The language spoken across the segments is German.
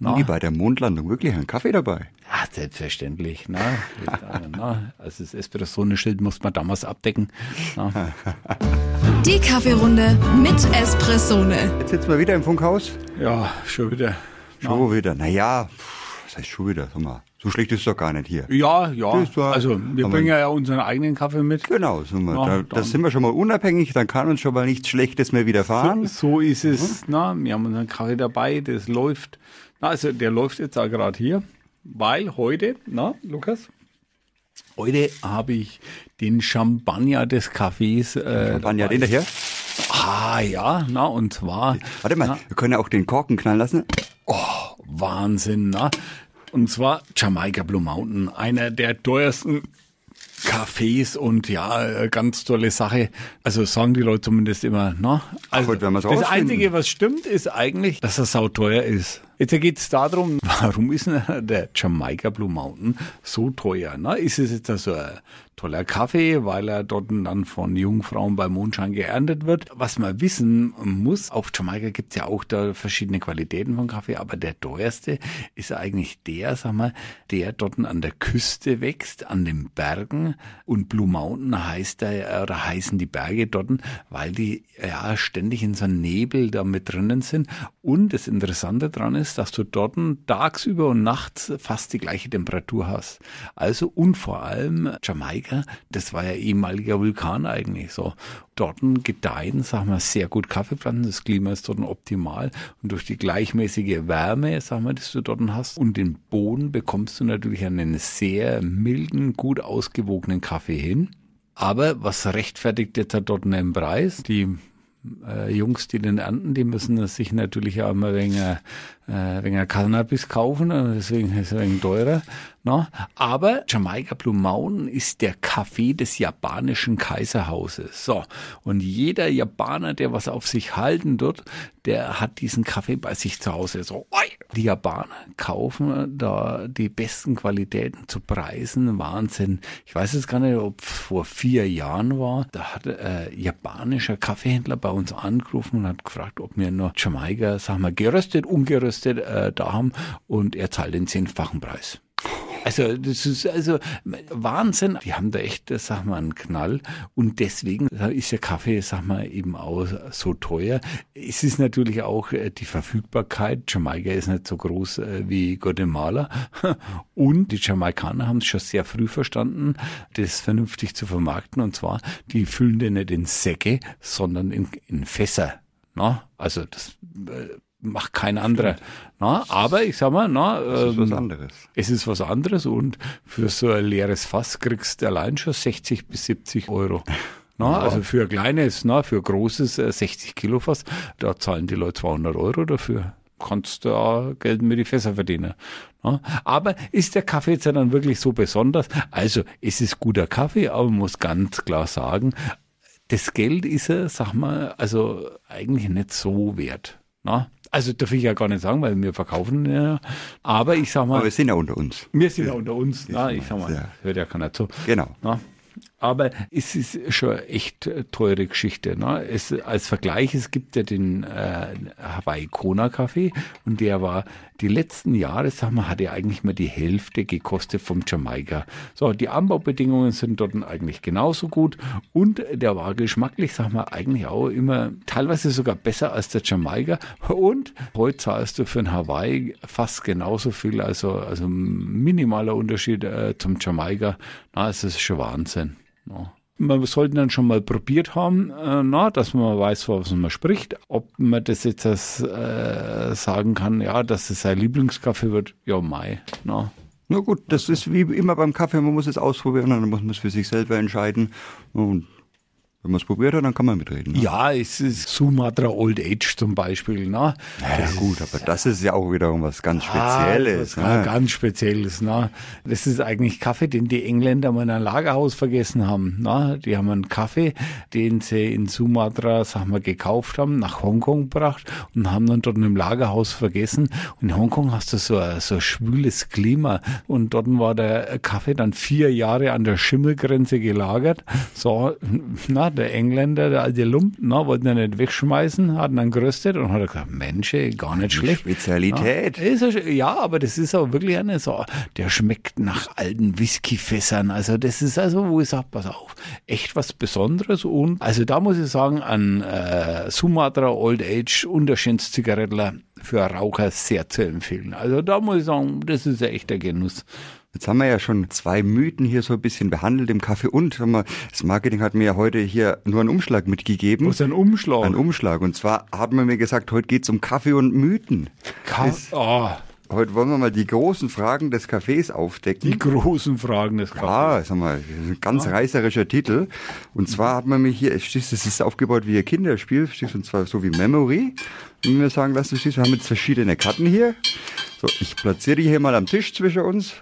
Na? Wie bei der Mondlandung wirklich ein Kaffee dabei? Ja, selbstverständlich. Na, na, also das Espresso-Schild muss man damals abdecken. Na. Die Kaffeerunde mit Espressone. Jetzt sitzen wir wieder im Funkhaus? Ja, schon wieder. Schon na. wieder. Naja, was heißt schon wieder? Sag mal, so schlecht ist es doch gar nicht hier. Ja, ja. also wir bringen ja unseren eigenen Kaffee mit. Genau, so ja, da, da sind wir schon mal unabhängig, dann kann uns schon mal nichts Schlechtes mehr widerfahren. So, so ist es. Mhm. Na, wir haben unseren Kaffee dabei, das läuft. Also der läuft jetzt auch gerade hier, weil heute, na, Lukas? Heute habe ich den Champagner des Kaffees. Äh, Champagner, den daher? Ah ja, na und zwar. Warte mal, na, wir können ja auch den Korken knallen lassen. Oh, Wahnsinn, na. Und zwar Jamaica Blue Mountain, einer der teuersten Cafés und ja, ganz tolle Sache. Also sagen die Leute zumindest immer, na? Also, Ach, das. Einzige, was stimmt, ist eigentlich, dass er sauteuer ist. Jetzt geht es darum, warum ist denn der Jamaica Blue Mountain so teuer? Na, ist es jetzt also ein toller Kaffee, weil er dort dann von Jungfrauen beim Mondschein geerntet wird? Was man wissen muss, auf Jamaika gibt es ja auch da verschiedene Qualitäten von Kaffee, aber der teuerste ist eigentlich der, sag mal, der dort an der Küste wächst, an den Bergen und Blue Mountain heißt er, oder heißen die Berge dort, weil die ja ständig in so einem Nebel da mit drinnen sind und das Interessante daran ist, ist, dass du dort tagsüber und nachts fast die gleiche Temperatur hast. Also und vor allem Jamaika, das war ja ehemaliger Vulkan eigentlich so. Dort gedeihen, sagen wir, sehr gut Kaffeepflanzen. Das Klima ist dort optimal und durch die gleichmäßige Wärme, sagen wir, die du dort hast und den Boden bekommst du natürlich einen sehr milden, gut ausgewogenen Kaffee hin. Aber was rechtfertigt jetzt dort einen Preis? Die äh, Jungs, die den ernten, die müssen sich natürlich auch immer wegen, äh, wegen Cannabis kaufen, deswegen ist es ein wenig teurer. No? Aber Jamaica Blue Mountain ist der Kaffee des japanischen Kaiserhauses. So. Und jeder Japaner, der was auf sich halten wird, der hat diesen Kaffee bei sich zu Hause. So, oi! die Japaner kaufen da die besten Qualitäten zu Preisen. Wahnsinn. Ich weiß jetzt gar nicht, ob es vor vier Jahren war. Da hat ein äh, japanischer Kaffeehändler bei uns angerufen und hat gefragt, ob wir noch Jamaika, sagen wir, geröstet, ungeröstet äh, da haben. Und er zahlt den zehnfachen Preis. Also das ist also Wahnsinn. Die haben da echt, sag mal, einen Knall. Und deswegen ist der Kaffee, sag mal, eben auch so teuer. Es ist natürlich auch äh, die Verfügbarkeit. Jamaika ist nicht so groß äh, wie Guatemala. Und die Jamaikaner haben es schon sehr früh verstanden, das vernünftig zu vermarkten. Und zwar, die füllen den nicht in Säcke, sondern in, in Fässer. Na, also das äh, macht kein anderer. Na, aber ich sag mal, na, ähm, es ist was ähm, anderes. Es ist was anderes und für so ein leeres Fass kriegst du allein schon 60 bis 70 Euro. Na, ja. Also für ein kleines, na, für ein großes 60 äh, Kilo Fass, da zahlen die Leute 200 Euro dafür. Kannst du auch Geld mit die Fässer verdienen. Na, aber ist der Kaffee jetzt dann wirklich so besonders? Also es ist guter Kaffee, aber man muss ganz klar sagen, das Geld ist er, sag mal, also eigentlich nicht so wert. Na? Also darf ich ja gar nicht sagen, weil wir verkaufen ja. Aber ich sag mal. Aber wir sind ja unter uns. Wir sind ja, unter uns. Na, ich sag mal, ja. hört ja keiner zu. Genau. Na? Aber es ist schon echt teure Geschichte. Ne? Es, als Vergleich, es gibt ja den äh, Hawaii Kona Kaffee und der war die letzten Jahre, sagen wir, hat er eigentlich mal die Hälfte gekostet vom Jamaika. So, die Anbaubedingungen sind dort eigentlich genauso gut und der war geschmacklich, sagen wir, eigentlich auch immer teilweise sogar besser als der Jamaika. Und heute zahlst du für ein Hawaii fast genauso viel, also, also minimaler Unterschied äh, zum Jamaika. Na, es ist schon Wahnsinn. Ja. Man sollte dann schon mal probiert haben, äh, na, dass man weiß, was man spricht. Ob man das jetzt als, äh, sagen kann, ja, dass es sein Lieblingskaffee wird, ja, Mai. Na. Na gut, das ist wie immer beim Kaffee, man muss es ausprobieren und dann muss man es für sich selber entscheiden. Und wenn man es probiert hat, dann kann man mitreden. Ne? Ja, es ist Sumatra Old Age zum Beispiel. Ne? Ja, das gut, aber das ist ja auch wiederum was ganz Spezielles. Ja, was ne? Ganz Spezielles. Ne? Das ist eigentlich Kaffee, den die Engländer mal in ein Lagerhaus vergessen haben. Ne? Die haben einen Kaffee, den sie in Sumatra, sag mal, gekauft haben, nach Hongkong gebracht und haben dann dort im Lagerhaus vergessen. Und in Hongkong hast du so ein, so ein schwüles Klima und dort war der Kaffee dann vier Jahre an der Schimmelgrenze gelagert. So, na, der Engländer, der alte Lump, na, wollten ihn nicht wegschmeißen, hatten dann geröstet und hat gesagt, Mensch, ey, gar nicht schlecht. Spezialität. Ja, ist ja, aber das ist auch wirklich eine so, der schmeckt nach alten Whiskyfässern. Also das ist also, wo ich sage, pass auf, echt was Besonderes. Und also da muss ich sagen, an äh, Sumatra Old Age Unterschins Zigarettler für Raucher sehr zu empfehlen. Also da muss ich sagen, das ist ein echter Genuss. Jetzt haben wir ja schon zwei Mythen hier so ein bisschen behandelt im Kaffee und wir, das Marketing hat mir ja heute hier nur einen Umschlag mitgegeben. Was ein Umschlag. Ein Umschlag. Und zwar haben wir mir gesagt, heute geht's um Kaffee und Mythen. Ka oh, Heute wollen wir mal die großen Fragen des Kaffees aufdecken. die großen Fragen des Kaffees. Ah, sag mal, das ist ein ganz reißerischer Titel. Und zwar hat man mir hier, das ist aufgebaut wie ein Kinderspiel, und zwar so wie Memory. Und wir sagen lassen, wir haben jetzt verschiedene Karten hier. So, ich platziere die hier mal am Tisch zwischen uns.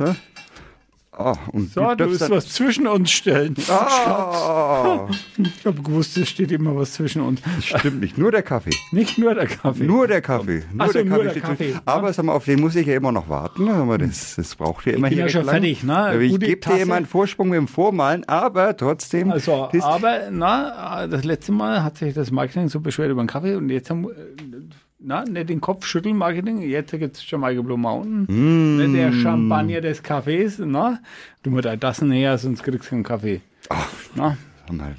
Und So, du musst was zwischen uns stellen. Ah, Ich habe gewusst, es steht immer was zwischen uns. das stimmt nicht. Nur der Kaffee. Nicht nur der Kaffee. Nur der Kaffee. Nur so, der nur Kaffee der Kaffee. Aber sag mal, auf den muss ich ja immer noch warten. Aber das, das braucht ja immer bin hier ja schon lang. fertig, ne? Ich gebe dir immer einen Vorsprung mit dem Vormalen, aber trotzdem. Also, aber, na, das letzte Mal hat sich das Marketing so beschwert über den Kaffee und jetzt haben, na, nicht den Kopf schütteln Marketing, jetzt gibt's Jamaica Blue Mountain, Mm. nicht der Champagner des Kaffees, na, du musst deine Tassen näher, sonst kriegst du keinen Kaffee. Na, Sag mal,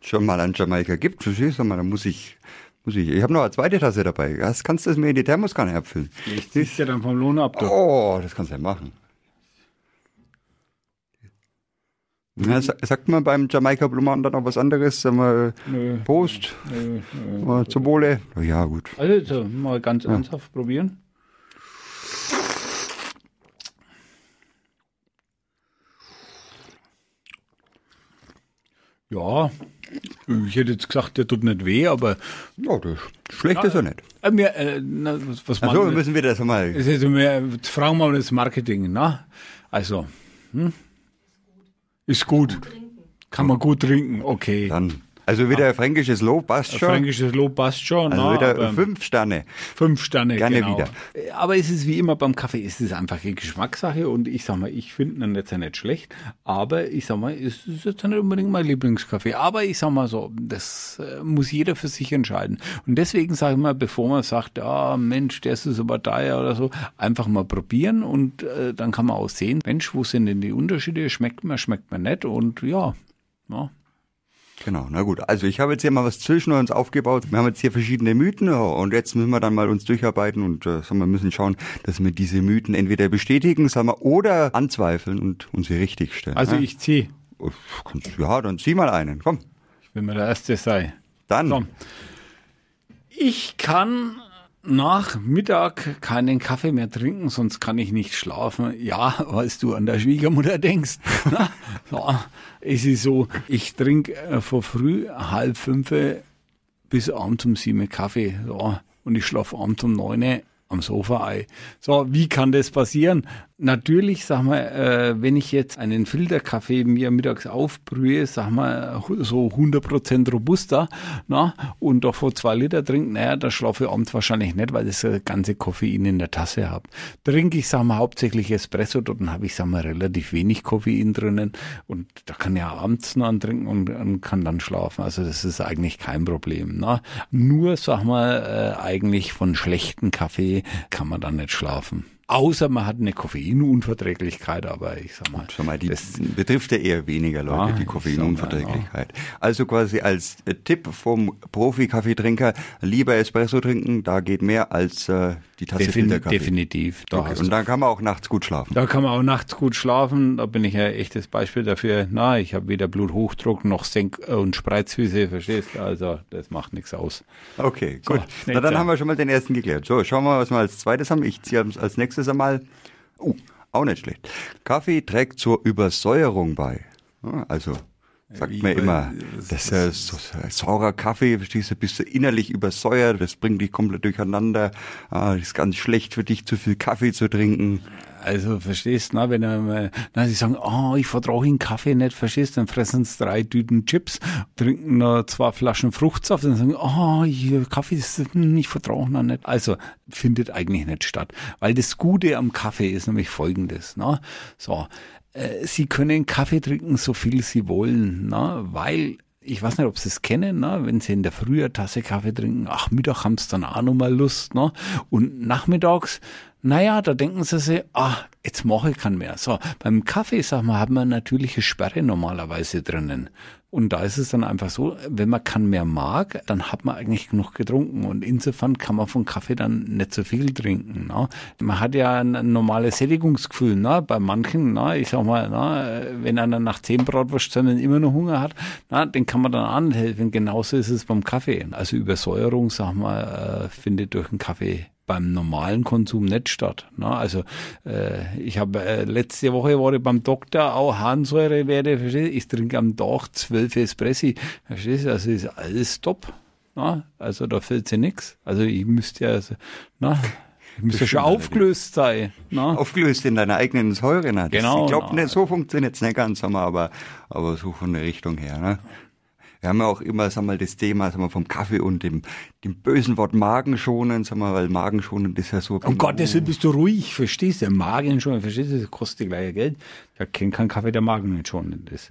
schon mal an Jamaika gibt, verstehst du mal, da muss ich, muss ich, ich habe noch eine zweite Tasse dabei. Das kannst du mir in die Thermoskanne abfüllen. ich zieh's dir dann vom Lohn ab, du. Oh, das kannst du ja machen. Ja, sa- sagt man beim Jamaika Blue Mountain dann noch was anderes? Sagen wir, Nö. Prost, Nö, nö. mal zum Wohle. Ja, gut. Also, mal ganz ernsthaft probieren. Ja, ich hätte jetzt gesagt, der tut nicht weh, aber Ja, das schlecht ist er nicht. äh, mir, äh, na, was, Also müssen wir das mal. ist mehr, jetzt fragen wir mal das Marketing, ne? Also, hm? Ist gut. Kann man gut trinken, okay. Dann. Also wieder fränkisches Lob, passt schon. Fränkisches Lob passt schon. Also wieder aber- fünf Sterne. Fünf Sterne, Gerne genau. wieder. Aber es ist wie immer beim Kaffee, es ist einfach eine Geschmackssache und ich sag mal, ich finde ihn jetzt ja nicht schlecht, aber ich sag mal, es ist jetzt nicht unbedingt mein Lieblingskaffee. Aber ich sag mal so, das äh, muss jeder für sich entscheiden. Und deswegen sage ich mal, bevor man sagt, ah Mensch, der ist aber teuer oder so, einfach mal probieren und äh, dann kann man auch sehen, Mensch, wo sind denn die Unterschiede? Schmeckt mir, schmeckt mir nicht und ja, ja. Genau, na gut. Also ich habe jetzt hier mal was zwischen uns aufgebaut. Wir haben jetzt hier verschiedene Mythen und jetzt müssen wir dann mal uns durcharbeiten und äh, sagen wir müssen schauen, dass wir diese Mythen entweder bestätigen, sagen wir, oder anzweifeln und uns hier richtig stellen. Also ja? ich ziehe, kannst- Ja, dann zieh mal einen. Komm. wenn man der Erste sei. Dann. So. Ich kann nach Mittag keinen Kaffee mehr trinken, sonst kann ich nicht schlafen. Ja, weil du an der Schwiegermutter denkst. Na, so, es ist so, ich trinke äh, vor früh halb fünf bis abends um sieben Kaffee. So, und ich schlafe abends um neun am Sofa ein. So, wie kann das passieren? Natürlich, sag mal, äh, wenn ich jetzt einen Filterkaffee mir mittags aufbrühe, sag mal, so 100% robuster, na, und davor zwei Liter trinke, naja, da schlafe ich abends wahrscheinlich nicht, weil das ganze Koffein in der Tasse habe. Trinke ich, sag mal, hauptsächlich Espresso, dort habe ich, sag mal, relativ wenig Koffein drinnen und da kann ich auch abends noch einen trinken und, und kann dann schlafen. Also das ist eigentlich kein Problem. Na. Nur, sag mal, äh, eigentlich von schlechten Kaffee kann man dann nicht schlafen. Außer man hat eine Koffeinunverträglichkeit, aber ich sag mal, Schon mal, die das, betrifft ja eher weniger Leute, Ja, die ich Koffeinunverträglichkeit. Also quasi als äh, Tipp vom Profi-Kaffeetrinker, lieber Espresso trinken, da geht mehr als äh, die Tasse defin Filterkaffee. definitiv. Da Okay. Und dann kann man auch nachts gut schlafen. Da kann man auch nachts gut schlafen. Da bin ich ja echtes Beispiel dafür. Na, ich habe weder Bluthochdruck noch Senk- und Spreizfüße, verstehst du? Also, das macht nichts aus. Okay, So, gut. Na, dann haben wir schon mal den ersten geklärt. So, schauen wir mal, was wir als zweites haben. Ich ziehe als nächstes einmal. Oh, auch nicht schlecht. Kaffee trägt zur Übersäuerung bei. Also, sagt bei- immer, dass äh, so, saurer Kaffee, verstehst du, bist du innerlich übersäuert, das bringt dich komplett durcheinander. Ah, das ist ganz schlecht für dich, zu viel Kaffee zu trinken. Also, verstehst du, na, wenn er mal, na, sie sagen, oh, ich vertraue den Kaffee nicht, verstehst du, dann fressen sie drei Tüten Chips, trinken noch zwei Flaschen Fruchtsaft und sagen, oh, ich, Kaffee, ist, hm, ich vertraue noch nicht. Also, findet eigentlich nicht statt. Weil das Gute am Kaffee ist nämlich folgendes, na, so, äh, Sie können Kaffee trinken, so viel Sie wollen, na, weil Ich weiß nicht, ob Sie es kennen, ne? wenn Sie in der Früh eine Tasse Kaffee trinken, ach, Mittag haben Sie dann auch noch mal Lust, ne? Und nachmittags, naja, da denken Sie sich, ach, jetzt mache ich keinen mehr. So, beim Kaffee, sag mal, haben wir natürliche Sperre normalerweise drinnen. Und da ist es dann einfach so, wenn man keinen mehr mag, dann hat man eigentlich genug getrunken. Und insofern kann man von Kaffee dann nicht so viel trinken. Ne? Man hat ja ein normales Sättigungsgefühl. Ne? Bei manchen, ne? ich sag mal, ne? wenn einer nach zehn Bratwurststunden immer noch Hunger hat, na, den kann man dann anhelfen. Genauso ist es beim Kaffee. Also Übersäuerung, sag mal, äh, findet durch den Kaffee beim normalen Konsum nicht statt. Ne? Also äh, ich habe äh, letzte Woche war ich beim Doktor auch Harnsäurewerte, verstehst Ich trinke am Tag zwölf Espressi, verstehst Also ist alles top. Ne? Also da fällt sich nichts. Also ich müsste ja, also, ne? Ich müsste schon aufgelöst sein. Ne? Aufgelöst in deiner eigenen Säure. Ne? Genau. Ich glaube, ne, so funktioniert es nicht ganz, aber, aber so von der Richtung her. Ne? Wir haben ja auch immer, sag mal, das Thema, sag mal, vom Kaffee und dem, dem bösen Wort Magenschonen, sag mal, weil Magenschonen ist ja so. Um Gottes Willen bist du ruhig, verstehst du? Magenschonen, verstehst du? Das kostet gleich Geld. Ja, kennt kein Kaffee, der Magen nicht schonend ist.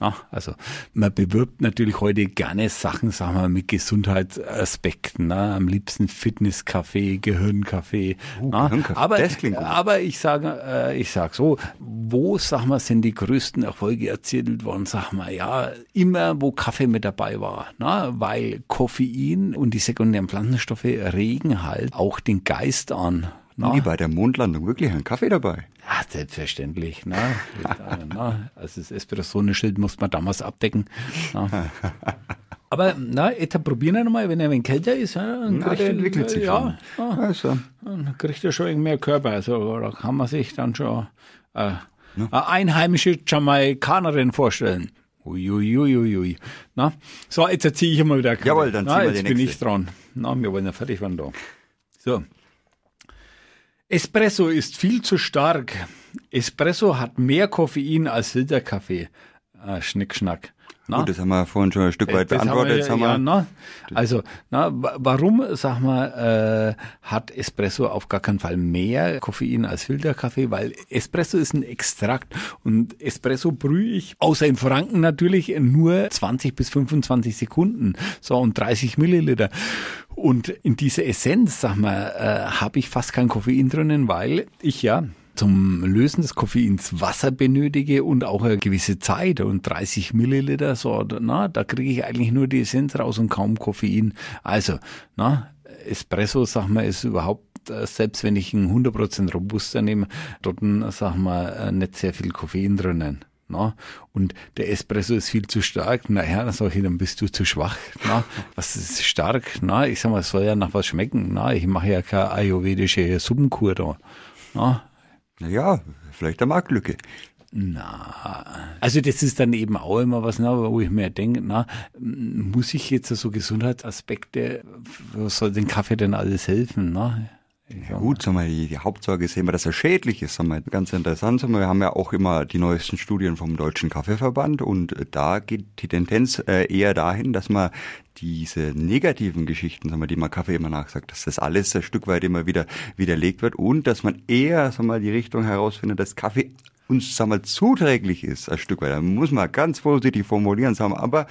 Ja, also, man bewirbt natürlich heute gerne Sachen, sagen wir, mit Gesundheitsaspekten, ne? Am liebsten Fitnesskaffee, Gehirnkaffee. Uh, ne? Gehirnkaffee, aber, das klingt gut. aber ich sage, äh, ich sag so, wo, sag mal, sind die größten Erfolge erzielt worden? Sag mal, ja, immer, wo Kaffee mit dabei war, ne? Weil Koffein und die sekundären Pflanzenstoffe regen halt auch den Geist an. Wie bei der Mondlandung wirklich ein Kaffee dabei. Ja, selbstverständlich. Ne? na, also das Espressone-Schild musste man damals abdecken. Na. Aber na, probieren wir nochmal, wenn er ein wenig kälter ist. Ja, dann Na, kriegt der er- entwickelt sich ja, schon. Ja, Also, dann kriegt er schon mehr Körper. Also da kann man sich dann schon äh, eine einheimische Jamaikanerin vorstellen. Uiuiuiui. Na, so, jetzt erziehe ich immer wieder. Kaffee. Jawohl, dann Na, ziehen wir jetzt bin ich dran. Na, wir wollen ja fertig werden da. So. Espresso ist viel zu stark. Espresso hat mehr Koffein als Filterkaffee. Ah, Schnickschnack. Na? gut, das haben wir vorhin schon ein Stück weit Das beantwortet. Jetzt haben wir, ja, na, also, na, wa- warum, sag mal, äh, hat Espresso auf gar keinen Fall mehr Koffein als Filterkaffee? Weil Espresso ist ein Extrakt und Espresso brühe ich, außer in Franken natürlich, nur 20 bis 25 Sekunden. So, und 30 Milliliter. Und in dieser Essenz, sag mal, äh, habe ich fast kein Koffein drinnen, weil ich ja zum Lösen des Koffeins Wasser benötige und auch eine gewisse Zeit und 30 Milliliter, so, na, da kriege ich eigentlich nur die Essenz raus und kaum Koffein. Also, na, Espresso, sag mal, ist überhaupt, äh, selbst wenn ich einen 100% Robuster nehme, dort, sag mal, äh, nicht sehr viel Koffein drinnen. Na, und der Espresso ist viel zu stark. Naja, dann sag ich, dann bist du zu schwach. Na, was ist stark? Na, ich sag mal, es soll ja nach was schmecken. Na, ich mache ja keine ayurvedische Suppenkur da. Na, naja, vielleicht eine Marktlücke. na, also das ist dann eben auch immer was, na, wo ich mir denke, na, muss ich jetzt so Gesundheitsaspekte, was soll den Kaffee denn alles helfen, na? Ja, gut, sag mal, die, die Hauptsorge ist immer, dass er schädlich ist. Sag mal, ganz interessant. Sag mal, wir haben ja auch immer die neuesten Studien vom Deutschen Kaffeeverband und äh, da geht die Tendenz äh, eher dahin, dass man diese negativen Geschichten, sag mal, die man Kaffee immer nachsagt, dass das alles ein Stück weit immer wieder widerlegt wird und dass man eher, sag mal, die Richtung herausfindet, dass Kaffee uns, sag mal, zuträglich ist, ein Stück weit. Da muss man ganz vorsichtig formulieren, sagen, aber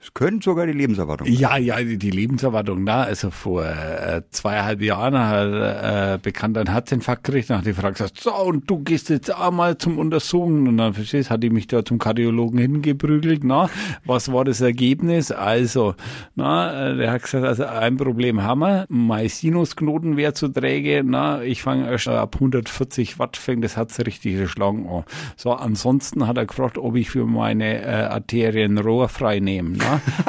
es könnte sogar die Lebenserwartung Ja, ja, die Lebenserwartung, na, also vor äh, zweieinhalb Jahren hat äh, bekannt einen Herzinfarkt gekriegt, dann hat die Frau gesagt, so, und du gehst jetzt auch mal zum Untersuchen. Und dann, verstehst, hat die mich da zum Kardiologen hingeprügelt, na, was war das Ergebnis? Also, na, äh, der hat gesagt, also ein Problem haben wir, mein Sinusknoten wäre zu träge, na, ich fange erst ab 140 Watt, fängt das Herz richtig geschlagen an. So, ansonsten hat er gefragt, ob ich für meine äh, Arterien Rohr frei nehme,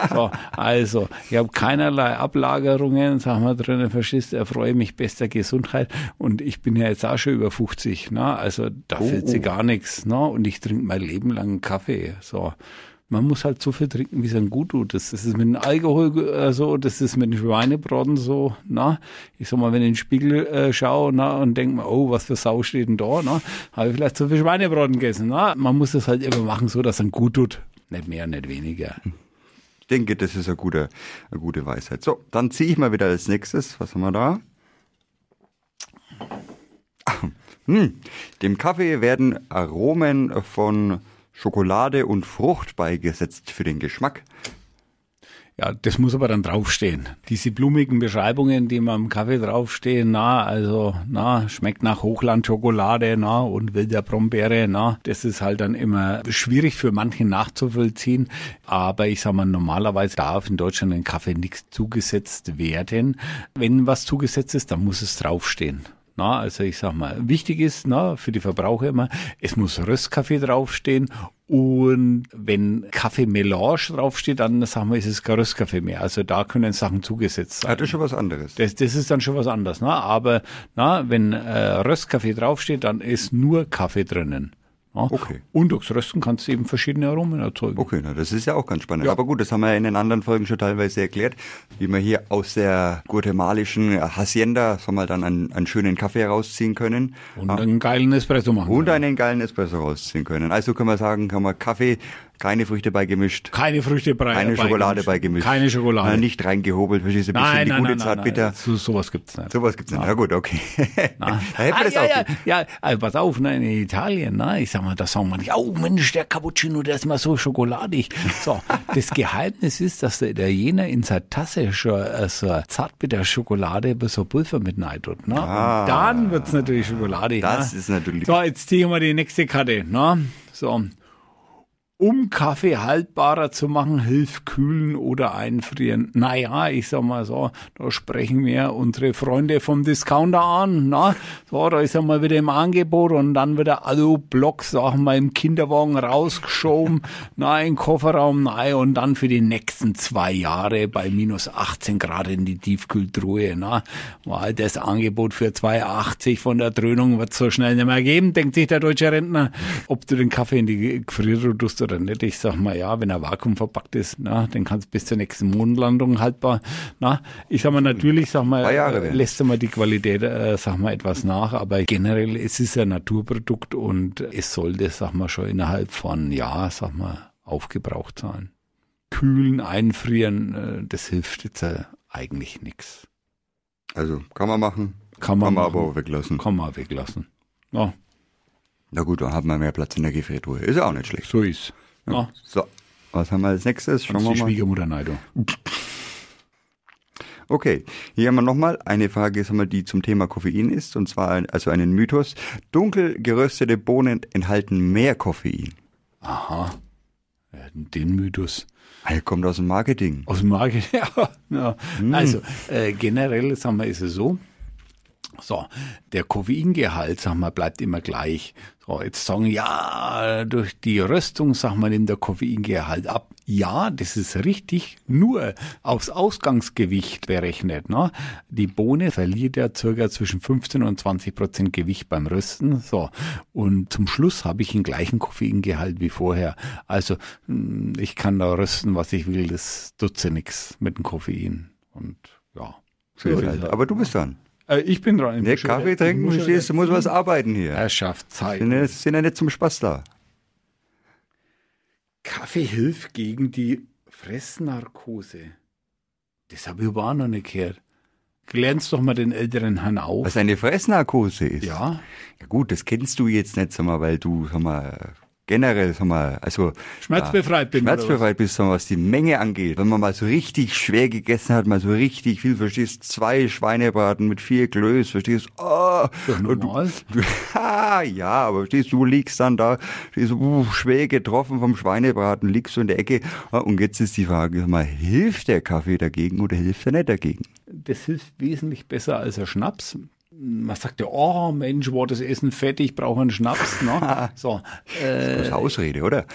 So, also, ich habe keinerlei Ablagerungen, sagen wir drinnen, verstehst, erfreue mich bester Gesundheit und ich bin ja jetzt auch schon über 50, na, also da fehlt sie gar nichts, na, und ich trinke mein Leben lang Kaffee, so. Man muss halt so viel trinken, wie es einem gut tut. Das, das ist mit dem Alkohol äh, so, das ist mit dem Schweinebraten so, na. Ich sag mal, wenn ich in den Spiegel äh, schaue, na, und denke mir, oh, was für Sau steht denn da, na, habe ich vielleicht zu viel Schweinebraten gegessen, na. Man muss das halt immer machen, so, dass es einem gut tut. Nicht mehr, nicht weniger. Ich denke, das ist eine gute, eine gute Weisheit. So, dann ziehe ich mal wieder als nächstes. Was haben wir da? Ah, hm. Dem Kaffee werden Aromen von Schokolade und Frucht beigesetzt für den Geschmack. Ja, das muss aber dann draufstehen. Diese blumigen Beschreibungen, die man im Kaffee draufstehen, na, also, na, schmeckt nach Hochlandschokolade, na, und wilder Brombeere, na, das ist halt dann immer schwierig für manche nachzuvollziehen. Aber ich sag mal, normalerweise darf in Deutschland ein Kaffee nichts zugesetzt werden. Wenn was zugesetzt ist, dann muss es draufstehen. Na, also ich sag mal, wichtig ist na, für die Verbraucher immer, es muss Röstkaffee draufstehen und wenn Kaffeemelange draufsteht, dann sagen wir, ist es kein Röstkaffee mehr. Also da können Sachen zugesetzt sein. Ja, das ist schon was anderes. Das, das ist dann schon was anderes. Ne? Aber na, wenn äh, Röstkaffee draufsteht, dann ist nur Kaffee drinnen. Ja? Okay. Und durchs Rösten kannst du eben verschiedene Aromen erzeugen. Okay, na, das ist ja auch ganz spannend. Ja. Aber gut, das haben wir ja in den anderen Folgen schon teilweise erklärt, wie man hier aus der guatemalischen Hacienda so mal dann einen, einen schönen Kaffee herausziehen können. Und einen geilen Espresso machen. Und einen geilen Espresso rausziehen können. Also können wir sagen, kann man Kaffee, keine Früchte beigemischt, Keine Früchte bei, keine Schokolade beigemischt. Keine Schokolade. Äh, nicht reingehobelt, verstehst du, ein bisschen nein, die nein, gute nein, nein, Zartbitter. nein. So, sowas gibt's nicht. Sowas gibt's nicht. Ja gut, okay. da hätten wir Ah, das ja, auch. ja, ja, also pass auf, ne, in Italien, ne, ich sag mal, da sagen manche, oh Mensch, der Cappuccino, der ist mal so schokoladig. So, das Geheimnis ist, dass der Italiener in seiner Tasse schon äh, so Zartbitter-Schokolade so Pulver mit rein tut, ne? Ah. Und dann wird's natürlich schokoladig. Das ne? ist natürlich. So, jetzt ziehen wir die nächste Karte, ne? So. Um Kaffee haltbarer zu machen, hilft kühlen oder einfrieren. Naja, ich sag mal so, da sprechen wir unsere Freunde vom Discounter an. Na? So, da ist er mal wieder im Angebot und dann wieder Alu-Blocks, sagen wir, im Kinderwagen rausgeschoben, na, in den Kofferraum, nein, und dann für die nächsten zwei Jahre bei minus 18 Grad in die Tiefkühltruhe. Na? Weil das Angebot für 2,80 von der Dröhnung wird so schnell nicht mehr geben, denkt sich der deutsche Rentner. Ob du den Kaffee in die Gefriertruhe tust oder nicht, ich sag mal, ja, wenn er vakuumverpackt ist, na, den kannst du bis zur nächsten Mondlandung haltbar, na, ich sag mal, natürlich, sag mal, Jahre äh, lässt mal die Qualität, äh, sag mal, etwas nach, aber generell, es ist ein Naturprodukt und es sollte, sag mal, schon innerhalb von, ja, sag mal, aufgebraucht sein. Kühlen, einfrieren, äh, das hilft jetzt äh, eigentlich nichts. Also kann man machen, Kann man, kann man machen, aber auch weglassen. kann man weglassen. Ja, Na gut, dann haben wir mehr Platz in der Gefriertruhe. Ist ja auch nicht schlecht. so ist. Ja, So, was haben wir als nächstes? Schauen die wir mal. Schwiegermutter Neido. Okay, hier haben wir nochmal eine Frage, sagen wir, die zum Thema Koffein ist, und zwar ein- also einen Mythos. Dunkel geröstete Bohnen enthalten mehr Koffein. Aha. Den Mythos. Er kommt aus dem Marketing. Aus dem Market, ja. ja. Also äh, generell, sagen wir, ist es so. So, der Koffeingehalt, sag mal, bleibt immer gleich. So, jetzt sagen, ja, durch die Röstung, sag mal, nimmt der Koffeingehalt ab. Ja, das ist richtig, nur aufs Ausgangsgewicht berechnet. Ne? Die Bohne verliert ja circa zwischen 15 und 20 Prozent Gewicht beim Rösten. So, und zum Schluss habe ich den gleichen Koffeingehalt wie vorher. Also, mh, ich kann da rösten, was ich will, das tut ja nichts mit dem Koffein. Und ja. So halt. Aber du bist dran. Äh, ich bin dran. Ne, schon- Kaffee ich trinken, muss verstehst du, muss was arbeiten hier. Herrschaftszeit. Sind ja, sind ja nicht zum Spaß da. Kaffee hilft gegen die Fressnarkose. Das habe ich aber auch noch nicht gehört. Glänzt doch mal den älteren Herrn auf. Was eine Fressnarkose ist. ja, Ja gut, das kennst du jetzt nicht, sag mal, weil du, sag mal, generell, sag mal, also schmerzbefreit bin. oder was? schmerzbefreit bist, sag mal, was die Menge angeht. Wenn man mal so richtig schwer gegessen hat, mal so richtig viel, verstehst, zwei Schweinebraten mit vier Klöß, verstehst, oh, und du, ja, aber verstehst, du liegst dann da, stehst, uh, schwer getroffen vom Schweinebraten, liegst du in der Ecke, Ah, und jetzt ist die Frage, sag mal, hilft der Kaffee dagegen oder hilft er nicht dagegen? Das hilft wesentlich besser als ein Schnaps. Man sagt ja, oh Mensch, war das Essen fett, ich brauche einen Schnaps. Ne? So, äh, Das ist Ausrede, oder?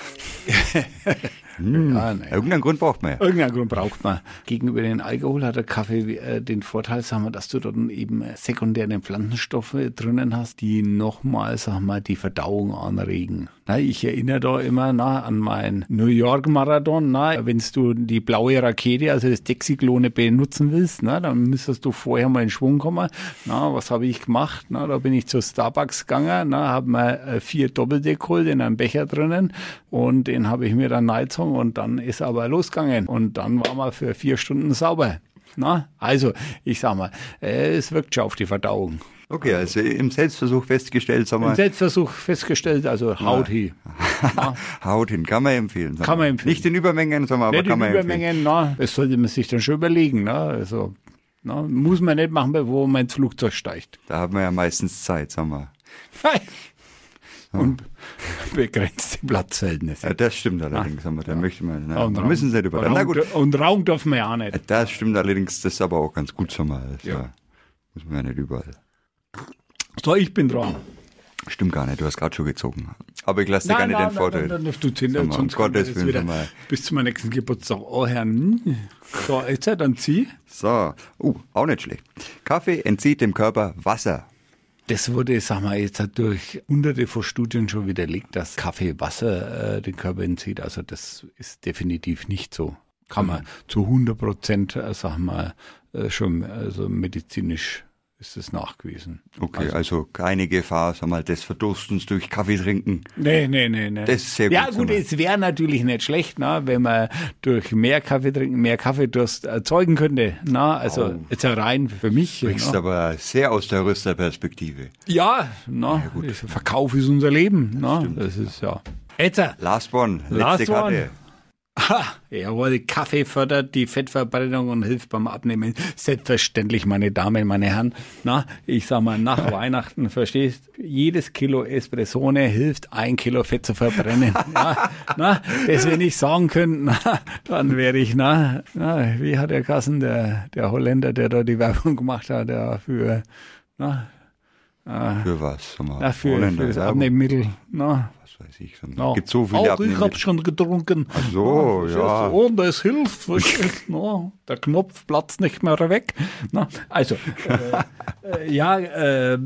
ja, nein. Irgendeinen Grund braucht man ja. Irgendeinen Grund braucht man. Gegenüber den Alkohol hat der Kaffee äh, den Vorteil, sagen wir, dass du dort eben äh, sekundäre Pflanzenstoffe drinnen hast, die nochmal, sagen wir, die Verdauung anregen. Na, ich erinnere da immer na, an mein New York Marathon. Na, wenn du die blaue Rakete, also das Dexiglone benutzen willst, na, dann müsstest du vorher mal in Schwung kommen. Na, was habe ich gemacht? Na, da bin ich zu Starbucks gegangen, na, habe mir äh, vier Doppeldeck geholt in einem Becher drinnen und den habe ich mir dann reingezogen und dann ist er aber losgegangen und dann war man für vier Stunden sauber. Na, also, ich sag mal, äh, es wirkt schon auf die Verdauung. Okay, also im Selbstversuch festgestellt, sag Im mal, Selbstversuch festgestellt, also Haut hi. Haut hin, kann man empfehlen. sagen Kann man wir. empfehlen. Nicht in Übermengen, sondern aber Nicht kann in man empfehlen. Übermengen, na, das sollte man sich dann schon überlegen. Na, also, na, muss man nicht machen, wo man ins Flugzeug steigt. Da haben wir ja meistens Zeit, sagen wir. Und begrenzte Platzverhältnisse. Ja, das stimmt allerdings, sagen wir. Da möchte man, na, Und wir Raum- müssen nicht über. Na Raum- gut, Und Raum dürfen wir ja auch nicht. das stimmt allerdings, das ist aber auch ganz gut, sagen wir. Das Ja. Muss man ja nicht überall. So, ich bin dran. Stimmt gar nicht, du hast gerade schon gezogen. Aber ich lasse dir gar nicht den Vorteil. Nein, nein, du Sag mal, um sonst Gottes Willen, wieder mal. bis zu meinem nächsten Geburtstag anhören. So, jetzt dann zieh. So, uh, auch nicht schlecht. Kaffee entzieht dem Körper Wasser. Das wurde, sag mal, jetzt hat durch hunderte von Studien schon widerlegt, dass Kaffee Wasser äh, den Körper entzieht. Also das ist definitiv nicht so. Kann man zu 100 Prozent, äh, sag mal, äh, schon also medizinisch ist es nachgewiesen. Okay, also, keine Gefahr, sag mal, des Verdurstens durch Kaffee trinken. Nee, nee, nee, nee. Das ist sehr Ja, gut, gut, sag mal. es wäre natürlich nicht schlecht, ne, wenn man durch mehr Kaffee trinken, mehr Kaffeedurst erzeugen könnte. Na, also Oh. jetzt ja rein für mich. Sprichst ne. aber sehr aus der Rösterperspektive. Ja, na, Verkauf ist unser Leben. Na, das ist ja. Jetzt, äh, Last one, letzte Last Karte. one. Ha, jawohl, Kaffee fördert die Fettverbrennung und hilft beim Abnehmen. Selbstverständlich, meine Damen, meine Herren. Na, ich sag mal, nach Weihnachten, verstehst, jedes Kilo Espressone hilft, ein Kilo Fett zu verbrennen. Ja, na, das wenn ich sagen könnte, na, dann wäre ich, na, na, wie hat der Kassen, der, der Holländer, der da die Werbung gemacht hat, der für, na, Für was? Sag mal, na, für, Holländer, für das Abnehmmittel, na. Was weiß ich. Ja. mal, gibt so viele Auch ich Abnehmmittel. hab's schon getrunken. Ach so, ja. du? Und es hilft? No, der Knopf platzt nicht mehr weg. Na, also, äh, äh, ja, äh,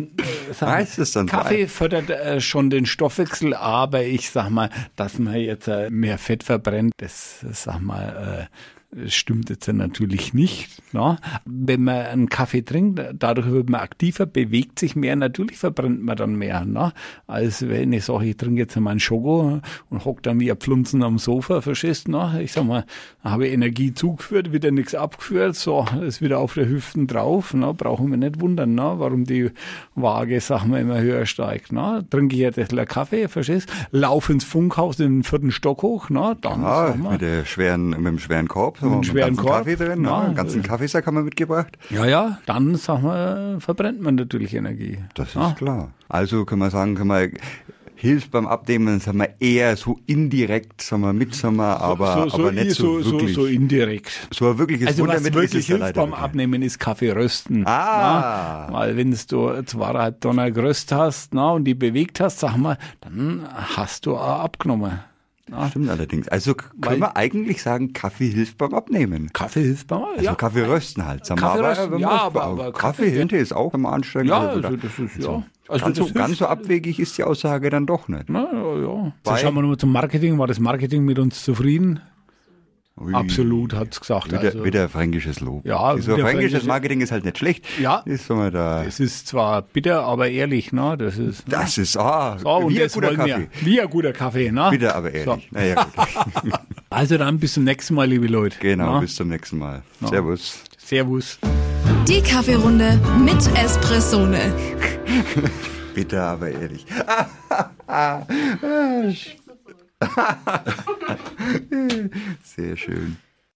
Heißt es dann so? Kaffee fördert äh, schon den Stoffwechsel, aber ich sag mal, dass man jetzt äh, mehr Fett verbrennt, das, sag mal, äh, das stimmt jetzt natürlich nicht. Ne? Wenn man einen Kaffee trinkt, dadurch wird man aktiver, bewegt sich mehr, natürlich verbrennt man dann mehr. Ne? Als wenn ich sage, ich trinke jetzt einmal einen Schoko und hock dann wie ein Pflunzen am Sofa, verstehst du? Ne? Ich sag mal, habe Energie zugeführt, wieder nichts abgeführt, so ist wieder auf der Hüften drauf. Ne? Brauchen wir nicht wundern, ne? warum die Waage, sagen wir, immer höher steigt. Ne? Trinke ich jetzt einen Kaffee, verstehst Lauf ins Funkhaus in den vierten Stock hoch, ne? dann sag mal, mit, der schweren, mit dem schweren Korb, dem mit schweren ganzen Korb, Kaffee drin, ja. ja, einen ganzen Kaffeesack haben wir mitgebracht. Ja, ja, dann, sag mal, verbrennt man natürlich Energie. Das ist ja. klar. Also kann man sagen, kann man hilft beim Abnehmen, sagen wir eher so indirekt, sagen wir mit, sagen wir, aber, so, aber nicht so, so, wirklich. so, so indirekt. So ein wirkliches Also was Wundermittel ist wirklich ja hilft leider beim. Abnehmen ist Kaffee rösten. Ah. Na? Weil wenn du zweieinhalb Donner geröst hast na, und die bewegt hast, sag mal, dann hast du auch abgenommen. Na? Stimmt allerdings. Also k- Weil- können wir eigentlich sagen, Kaffee hilft beim Abnehmen. Kaffee hilft beim Also ja. Kaffee rösten halt. Sagen Kaffee aber, rösten, ja, aber- aber Kaffee Kaffee- hinter ist auch immer anstrengend. Ja, also, also da- das ist, so. ja. Also ganz, so, ganz so abwegig ist die Aussage dann doch nicht. Na, ja, ja. Weil- Jetzt schauen wir nochmal zum Marketing. War das Marketing mit uns zufrieden? Ui. Absolut, hat's gesagt. Wieder, also, wieder fränkisches Lob. Ja, so wieder fränkisches fränkische- Marketing ist halt nicht schlecht. Ja. Ist so mal da. Es ist zwar bitter, aber ehrlich, ne? Das ist. Das ist, ah, So, und wie ein das guter Kaffee. wir. Wie ein guter Kaffee, ne? Wieder aber ehrlich. Naja, gut. Also dann bis zum nächsten Mal, liebe Leute. genau, Ne? bis zum nächsten Mal. Servus. Servus. Die Kaffeerunde mit Espressone. Bitte aber ehrlich. Sehr schön.